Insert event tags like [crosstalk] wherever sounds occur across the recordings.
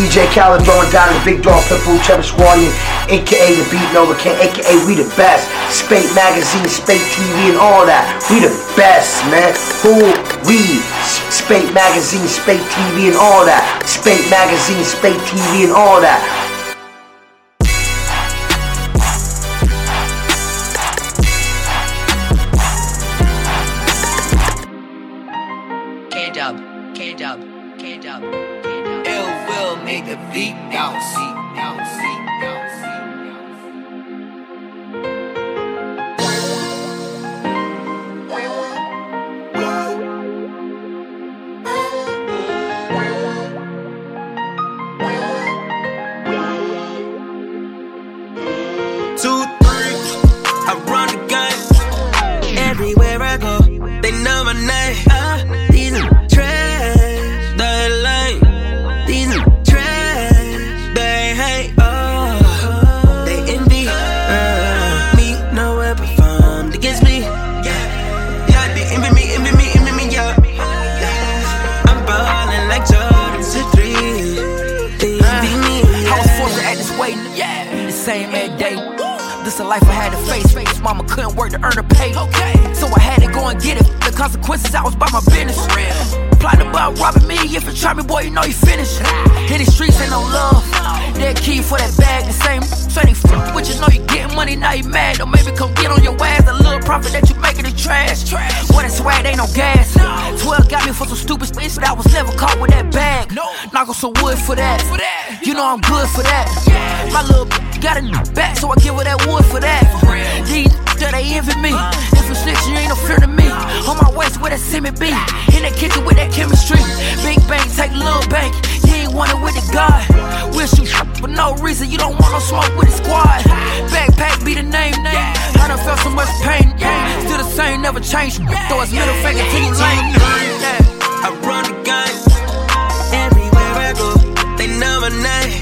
DJ Khaled throwing down the big dog pitbull Trevor Squallion, aka the Beat Nova King, aka we the best. Spate Magazine, Spate TV, and all that. We the best, man. Who we? Spate Magazine, Spate TV, and all that. Spate Magazine, Spate TV, and all that. Day. This a life I had to face. Mama couldn't work to earn a pay. Okay. So I had to go and get it. The consequences, I was by my business. Plotting about robbing me. If you try me, boy, you know you finished. In the streets, ain't no love. That key for that bag, the same. So they fuck with you, know you getting money, now you mad. Or maybe come get on your ass. The little profit that you making is trash. What that swag, ain't no gas. 12 got me for some stupid shit, but I was never caught with that bag. Knock on some wood for that. You know I'm good for that. My little got a new back, so I give her that wood for that. These that they envy me. If you snitch, you ain't no fear to me. On my waist, where that semi be. In that kitchen with that chemistry. Big bank, take little bank. You ain't want it with the God. Wish you for no reason. You don't want no smoke with the squad. Backpack be the name, name. I done felt so much pain. Still the same, never changed. Throw his middle finger to you lame. Yeah. I run the game. Everywhere I go, they know my name.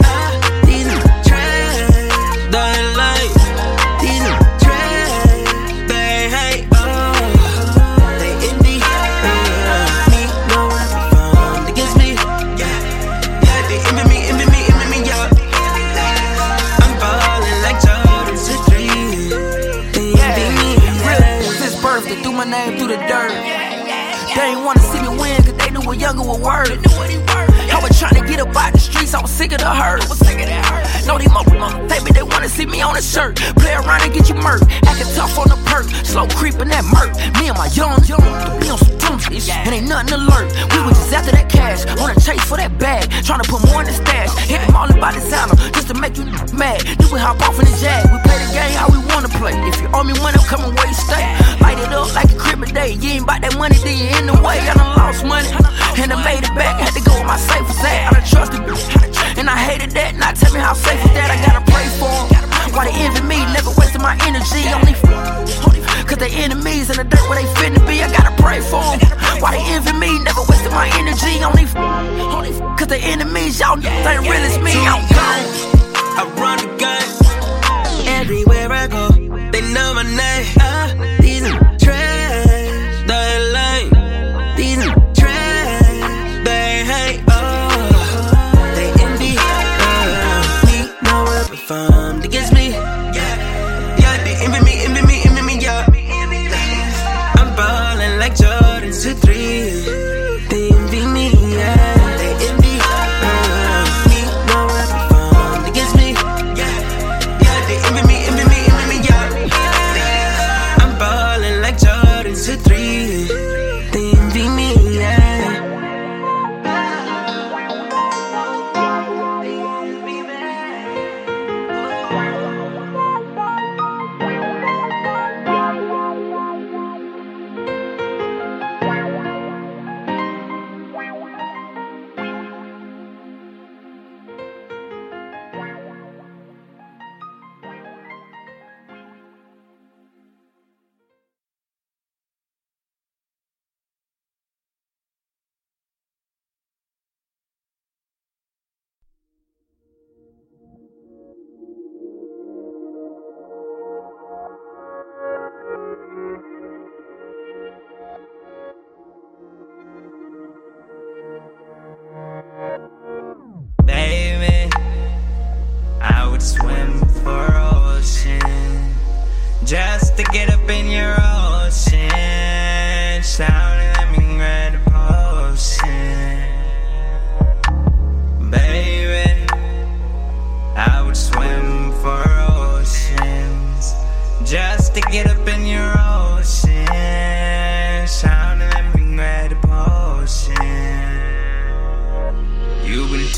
They threw my name through the dirt. They ain't wanna see me win, cause they knew a younger would work. I was trying to get up out the streets, I was sick of the hurt. No, these motherfuckers, baby, they wanna see me on a shirt. Play around and get you murked. Acting tough on the perk, slow creeping that murk. Me and my young, young, be on some shit. And ain't nothing to learn. We was just after that cash, on a chase for that bag. Trying to put more in the stash. Hit them all about designer, just to make you mad. Then we hop off in the jag. We play the game how we wanna play. If you owe me money, I'm coming where you stay. Light it up like a Christmas day. You ain't about that money, then you in the way. I done lost money, and I made it back. Had to go with my safe was at. I done trusted, and I hated that. Now tell me how safe is that? I gotta pray for 'em. Why they envy me? Never wasting my energy. Only cause they enemies in the dirt where they finna be. I gotta pray for 'em. Why they envy me? Never wasting my energy. Only cause they enemies. Y'all ain't real as me. I'm gone. I run the game. Everywhere I go, they know my name. Ah,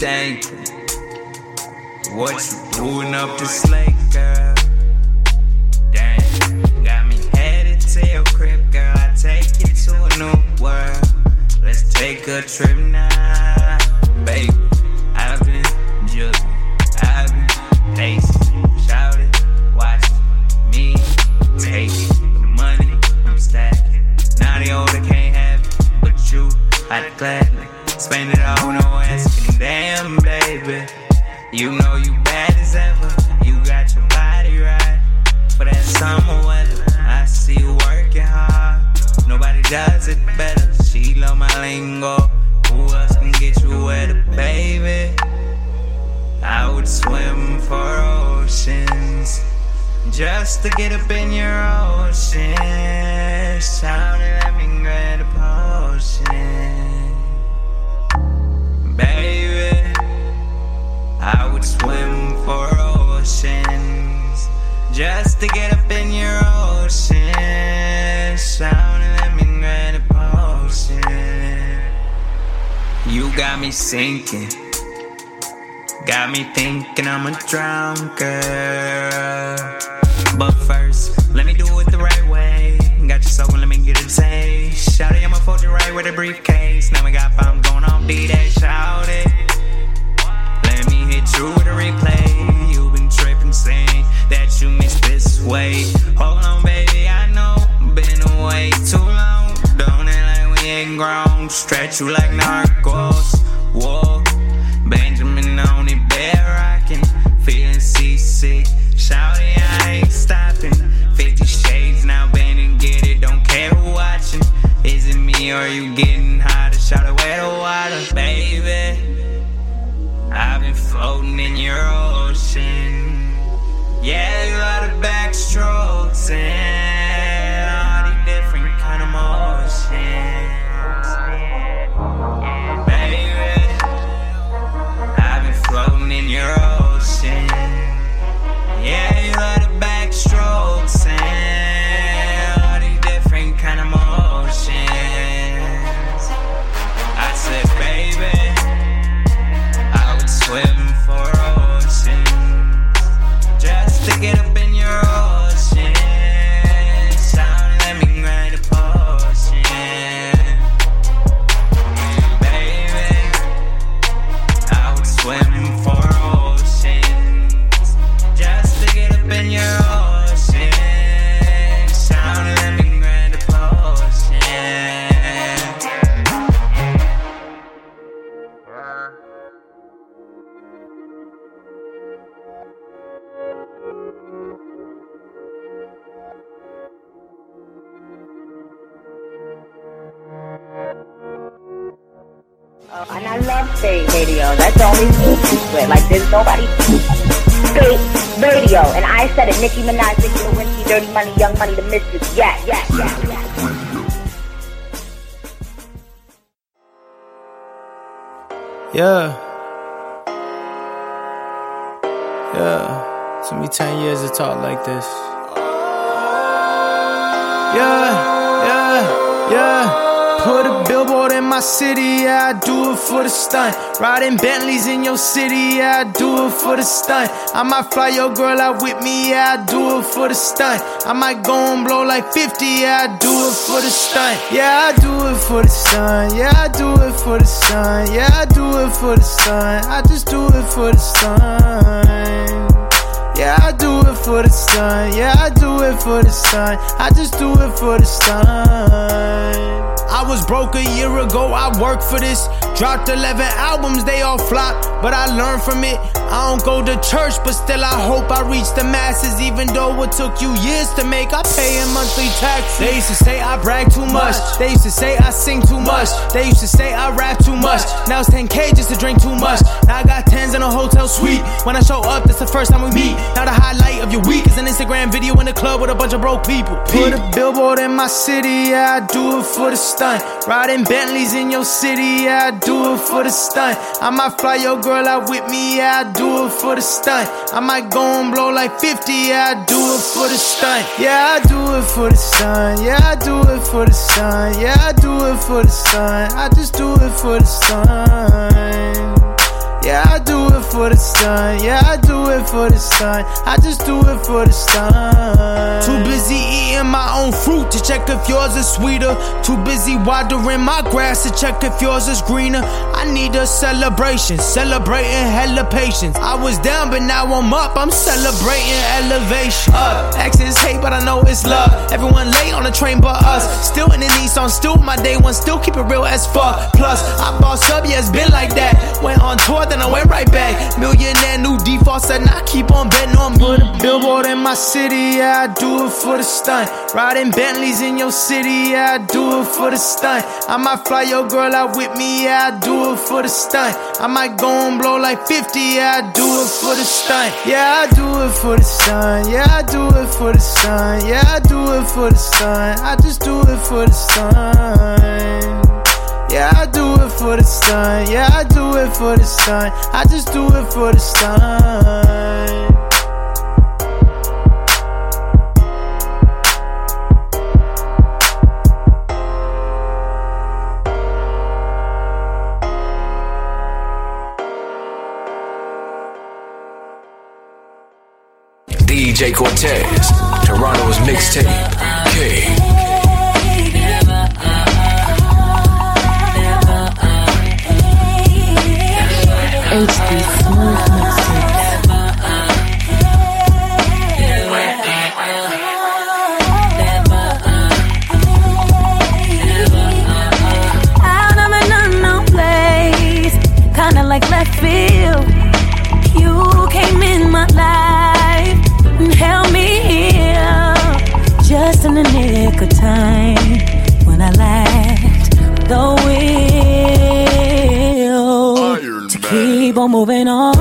Thinking what you doing up this lake, girl. Damn, got me headed to your crib, girl. I take you to a new world. Let's take a trip now, get up in your ocean. Sound and let me grab a potion. You got me sinking, got me thinking I'm a drown girl. But first, let me do it the right way. Got your soul, let me get a taste. Shout it, I'ma fold you right with a briefcase. Now we got bombs going on, be that shout it. Let me hit you with a replay. You've been tripping, saying that you missed this way. Hold on, baby, I know. Been away too long. Don't act like we ain't grown. Stretch you like narcos. Whoa, Benjamin on it, bear rocking. Feeling seasick. Shouting, I ain't stopping. 50 shades now, bend and get it. Don't care who watching. Is it me or you getting hotter? Shout away the water, baby. I've been floating in your ocean. Yeah, you lot of backstrokes and Yeah. Yeah. Took me 10 years to talk like this. Yeah, city, yeah, I do it for the stunt. Riding Bentleys in your city, yeah, I do it for the stunt. I might fly your girl out with me, yeah, I do it for the stunt. I might go and blow like 50, yeah, I do it for the stunt. Yeah, I do it for the sun, yeah, I do it for the sun, yeah, I do it for the sun. I just do it for the sun. Yeah, I do it for the sun. Yeah, I do it for the sun. I just do it for the sun. I was broke a year ago, I worked for this. Dropped 11 albums, they all flop, but I learned from it. I don't go to church, but still I hope I reach the masses. Even though it took you years to make, I pay in monthly tax. They used to say I brag too much. They used to say I sing too much. They used to say I rap too much. Now it's 10k just to drink too much. Now I got tens in a hotel suite. When I show up, that's the first time we meet. Now the highlight of your week is an Instagram video in the club with a bunch of broke people. Put a billboard in my city, yeah, I do it for the stunt. Riding Bentleys in your city, yeah, I do it for the stunt. I might fly your girl out with me, yeah, I do it for the stunt. I might go and blow like 50, yeah, I do it for the stunt. Yeah, I do it for the sun. Yeah, I do it for the sun. Yeah, I do it for the sun. I just do it for the sun. Yeah, I do it for the sun. Yeah, I do it for the sun. I just do it for the sun. Too busy eating my own fruit to check if yours is sweeter. Too busy watering my grass to check if yours is greener. I need a celebration, celebrating hella patience. I was down, but now I'm up. I'm celebrating elevation. Up, exes hate, but I know it's love. Everyone late on the train but us. Still in the Nissan, still my day one, still keep it real as fuck. Plus, I boss up, yeah, it's been like that. Went on tour, then I went right back. Millionaire, new defaults, and I keep on betting on. Put a billboard in my city, yeah, I do it for the stunt. Riding Bentleys in your city, yeah, I do it for the stunt. I might fly your girl out with me, yeah, I do it for the stunt. I might go and blow like 50, yeah, I do it for the stunt. Yeah, I do it for the sun, yeah, I do it for the sun, yeah, I do it for the sun. I just do it for the sun. Yeah, I do it for the sun. Yeah, I do it for the sun. I just do it for the sun. DJ Cortez, Toronto's mixtape, K. moving on.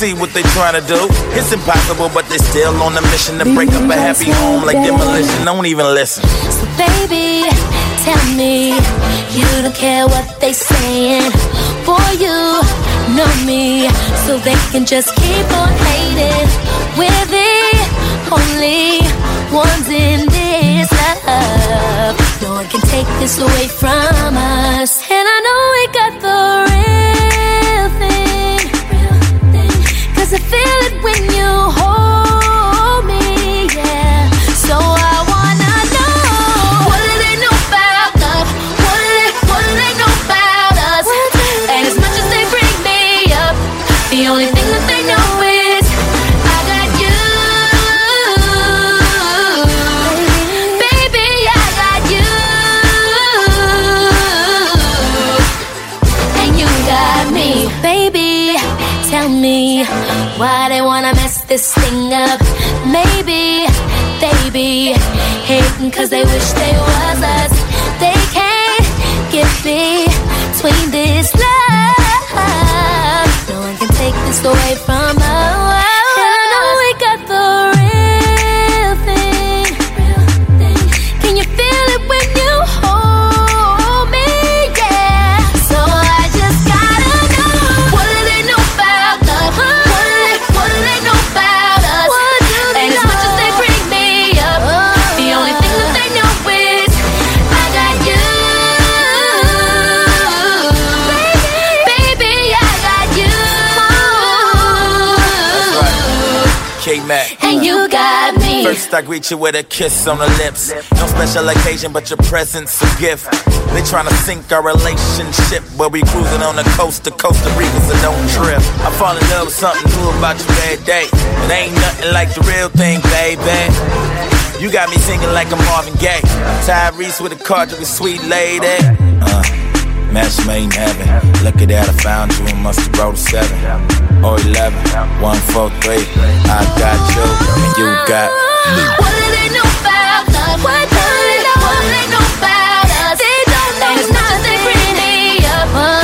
See what they trying to do. It's impossible, but they still on a mission to break up a happy home like demolition. Don't even listen. So baby, tell me you don't care what they saying. For you know me, so they can just keep on hating. We're the only ones in this love. No one can take this away from us. And I know we Cause I feel this thing up. Maybe they be hating cause they wish they was us. They can't get between this love. No one can take this away from First, I greet you with a kiss on the lips. No special occasion, but your presence a gift. They tryna sink our relationship, but we cruising on the coast to Costa Rica, so don't trip. I fall in love with something new about you that day. It ain't nothing like the real thing, baby. You got me singing like a Marvin Gaye. Tyrese with a card, you a sweet lady. Uh, match made in heaven. Look at that, I found you and must have wrote a seven or eleven. One, four, three. I got you and you got. What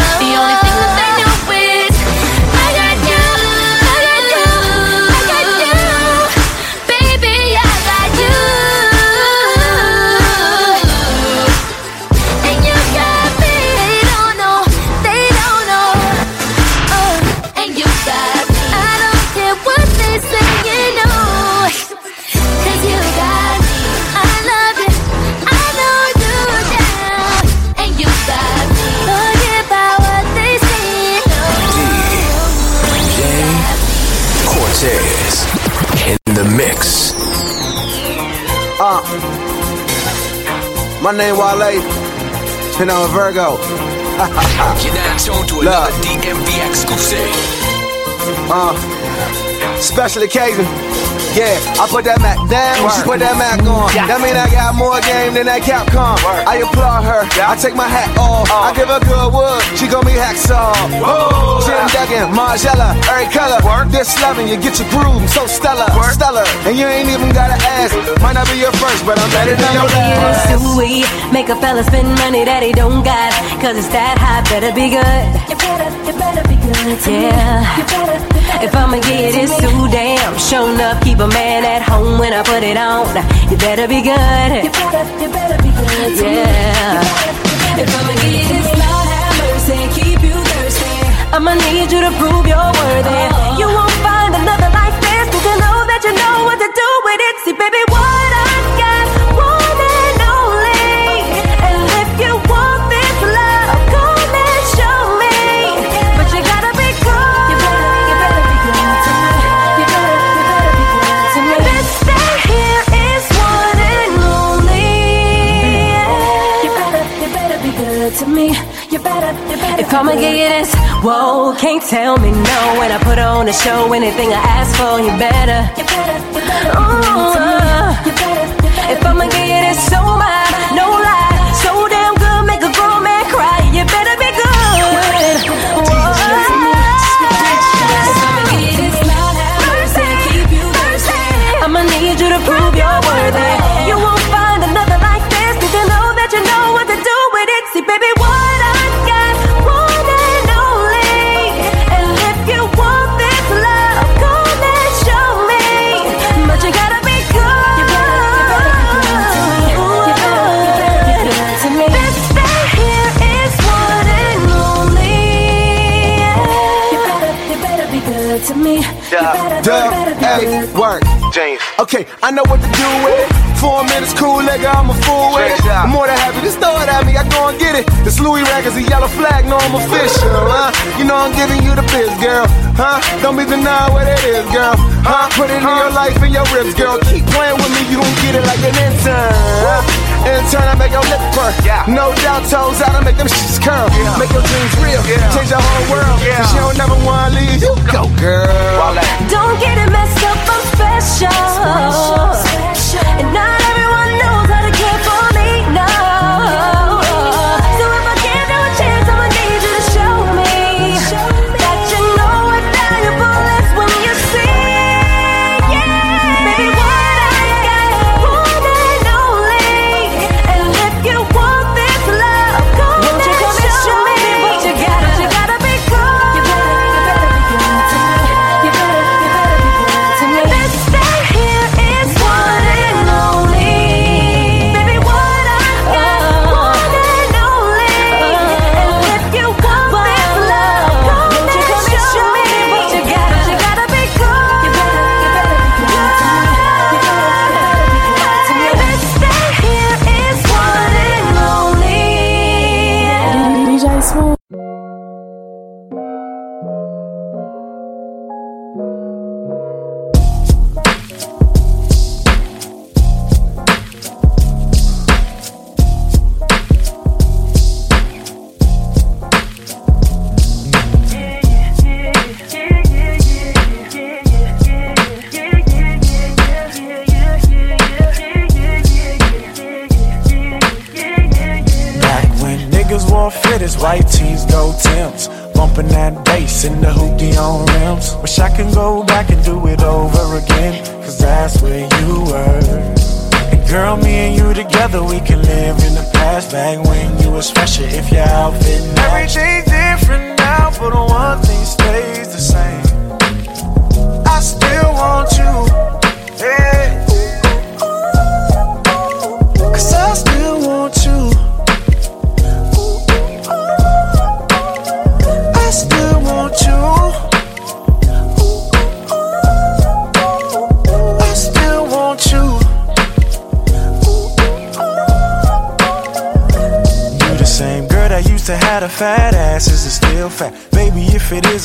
my name Wale, and I'm a Virgo. [laughs] You're now tuned to another DMV exclusive. Uh, special occasion. Yeah, I put that Mac down, she put that Mac on. That mean I got more game than that Capcom. I applaud her, yeah. I take my hat off. I give her good wood, she gon' be hacksaw. Jim Duggan, Margiela, every color. Work. This loving, you get your groove, I'm so stellar. And you ain't even gotta ask, might not be your first, but I'm better than your last. Sweet, make a fella spend money that he don't got. Cause it's that high, better be good. You better, you better be good. Yeah. If I'ma get it too damn, show enough, keep a man at home when I put it on. You better be good. You better, you better be good. Yeah. If I'ma get it, Lord have mercy, keep you thirsty. I'ma need you to prove you're worthy. Oh. You won't find another like but you know what to do with it. See, baby, what I got, one and only. And if you want this love, come and show me. But you gotta be good. You better, you better be good to me. You better, you better be good to me. This day here is one and only. You better, you better be good to me. You better, you better. If I'ma give you this whoa, can't tell me no. When I put on a show, anything I ask for, you better. Ooh, uh, if I'ma you this, so my, no lie, so damn good, make a grown man cry. You better Okay, I know what to do with it. Four minutes, cool nigga, I'm a fool with it. More than happy, to throw it at me, I go and get it. This Louis rag is a yellow flag, no, I'm official, huh? You know I'm giving you the biz, girl, huh? Don't be denying what it is, girl, huh? Put it in your life and your ribs, girl. Keep playing with me, you gon' get it like an intern. Huh? Intern, I make your lip purr. No doubt, toes out, I make them shits curl. Make your dreams real, yeah. change your whole world. Cause you don't never wanna leave, you go, girl. Don't get it messed up, I'm special. And not everyone knows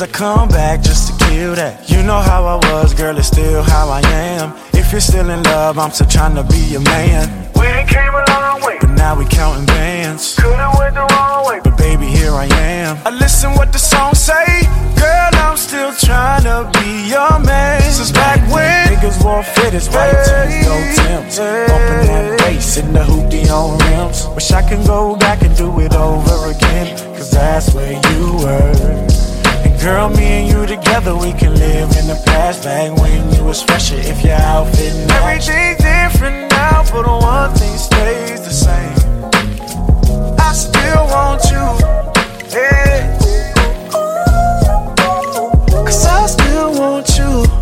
I come back just to kill that. You know how I was, girl, it's still how I am. If you're still in love, I'm still trying to be your man. We came a long way, but now we counting bands. Could've went the wrong way, but baby, here I am. I listen what the song say, girl, I'm still trying to be your man. Since back when niggas wore fitters, white tees, no Timbs, bumping that bass in the hoopty on rims. Wish I can go back and do it over again, cause that's where you were. Girl, me and you together, we can live in the past. Back when you was fresher, if your outfit matched. Everything's different now, but one thing stays the same. I still want you, yeah. Cause I still want you.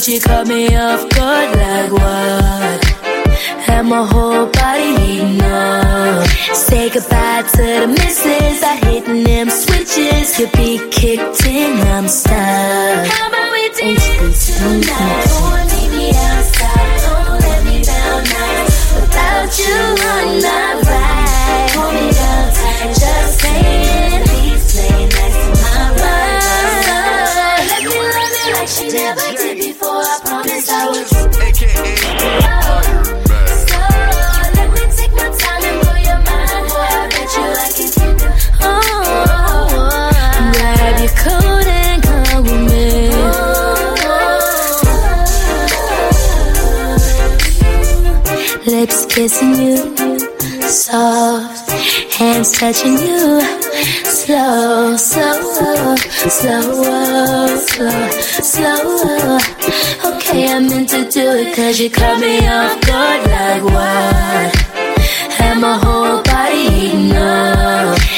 she caught me off guard kissing you, soft hands touching you, slow, slow, slow, slow, slow. Okay, I meant to do it cause you caught me off guard like what? My whole body eating.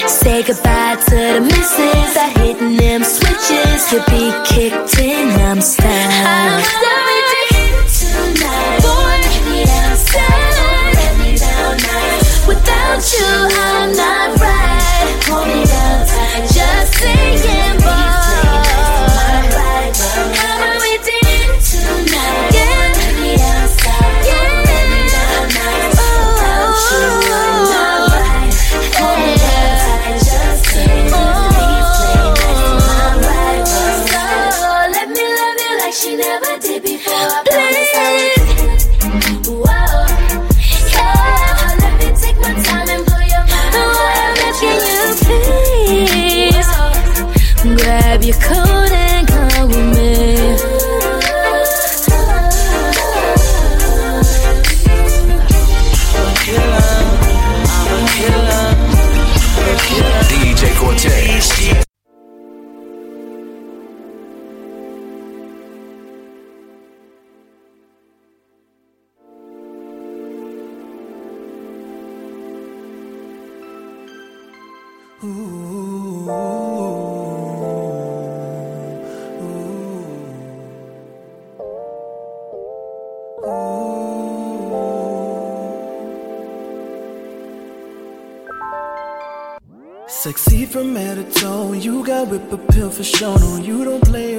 Say goodbye to the misses. I hitting them switches. to be kicked in, I'm. I'm stuck. without you, I'm not right. Hold me grab your coat and from head to toe. You got whip appeal for sure. No, you don't play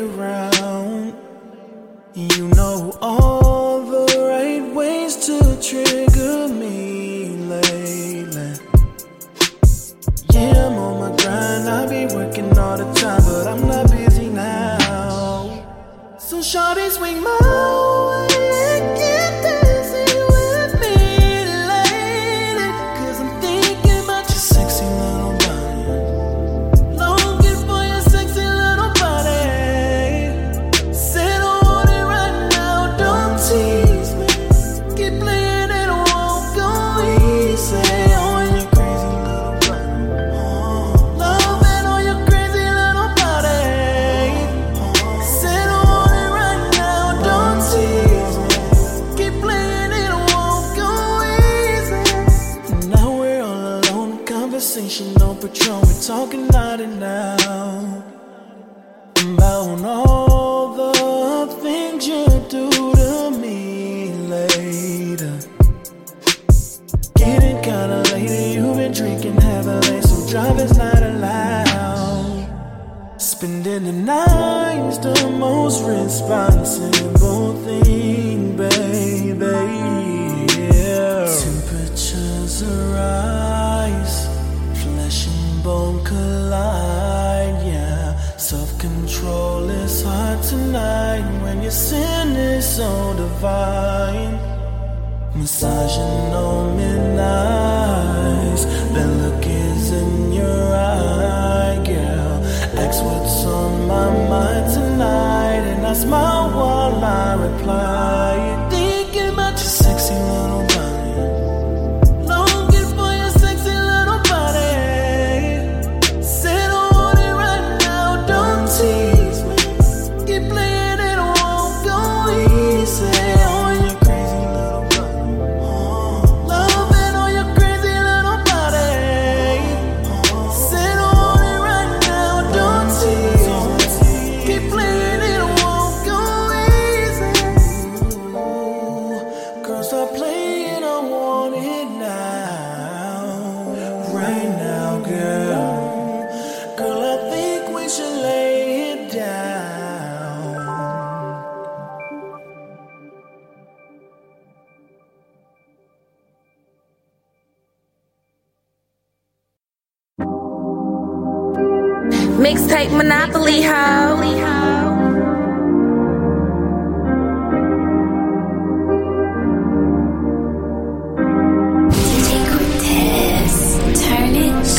Monopoly Ho.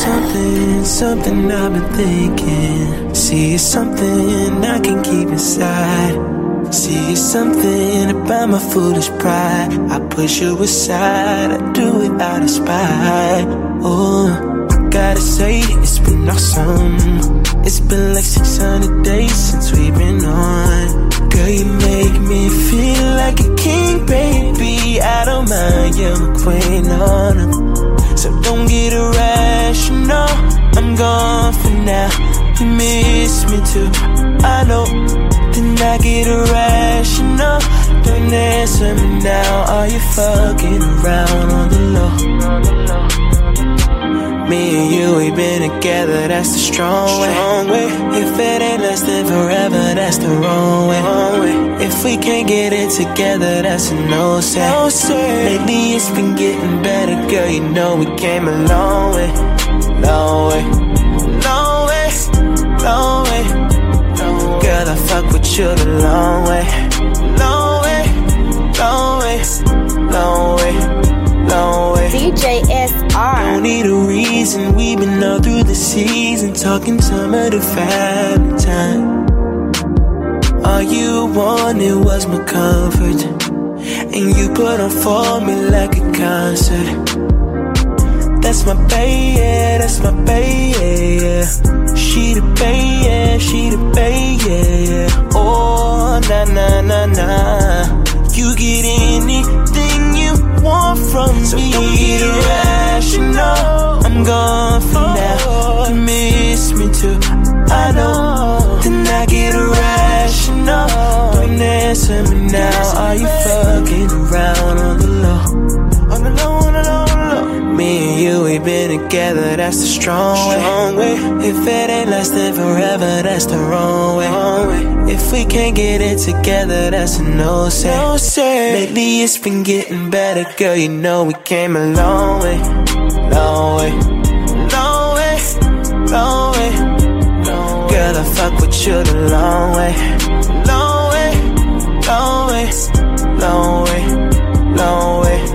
Something, something I've been thinking. See, it's something I can keep inside. See, it's something about my foolish pride. I push you aside, I do it out of spite. Oh, gotta say, it's been awesome. It's been like 600 days since we've been on. Girl, you make me feel like a king, baby. I don't mind, you're my queen on. So don't get irrational. I'm gone for now. You miss me too. I know. Then I get irrational. Don't answer me now. Are you fucking around on the low? Me and you, we been together, that's the strong way. If it ain't lasting forever, that's the wrong way. If we can't get it together, that's a no say. Lately it's been getting better, girl. You know we came a long way, long way, long way, long way. Girl, I fuck with you the long way, long way, long way, long way, long way. DJ SR. Don't need a reason. We've been all through the season, talking summer to family time. All you wanted was my comfort, and you put on for me like a concert. That's my baby, yeah, that's my baby, yeah. She the baby, yeah, she the baby, yeah. Oh, together. That's the strong, way. If it ain't lasting forever, that's the wrong way. If we can't get it together, that's a no say. Lately it's been getting better, girl. You know we came a long way, long way, long way, long way. Girl, I fuck with you the long way, long way, long way, long way, long way, long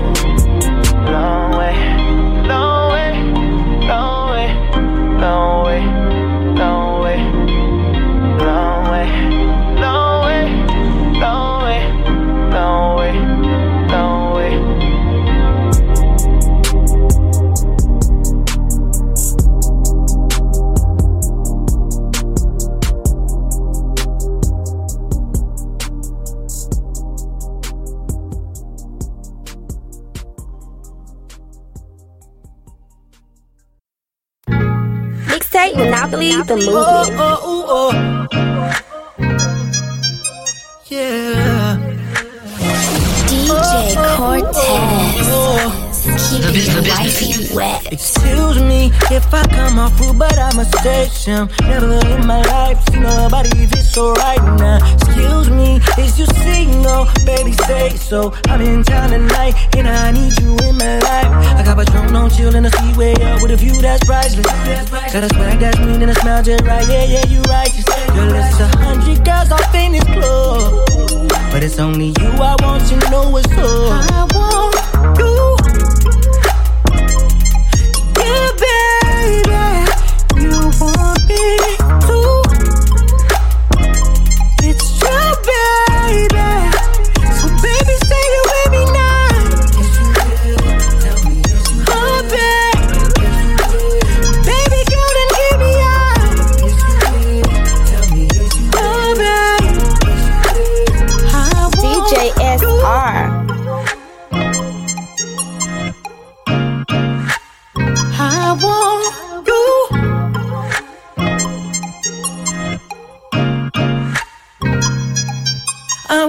Monopoly the oh, movie. Keeping your wifey wet. Excuse me if I come off rude, but I'm a station. Never in my life seen nobody this so right now. Excuse me, is you single? Baby, say so. I'm in town tonight and I need you in my life. I got Patron on chill in the speedway up with a view that's priceless. Got a swag that's mean and a smile just right. Yeah, yeah, you righteous. Girl, it's a hundred girls off in this club. But it's only you I want, you know what's up. I want you.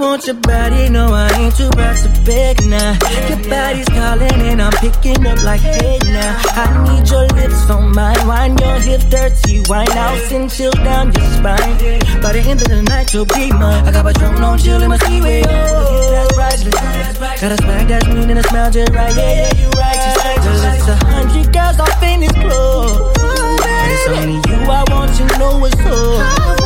Want your body, no, I ain't too proud to beg now. Your body's calling and I'm picking up like hey now. I need your lips on mine, wind your hips dirty, wind out, send chill down your spine. By the end of the night, you'll be mine. I got my drone on chill in my seaway, oh, that's priceless. Got a swag that's mean and a smell just right, yeah, yeah, you righteous. Just a hundred girls off in this club. But it's only you I want to know what's all.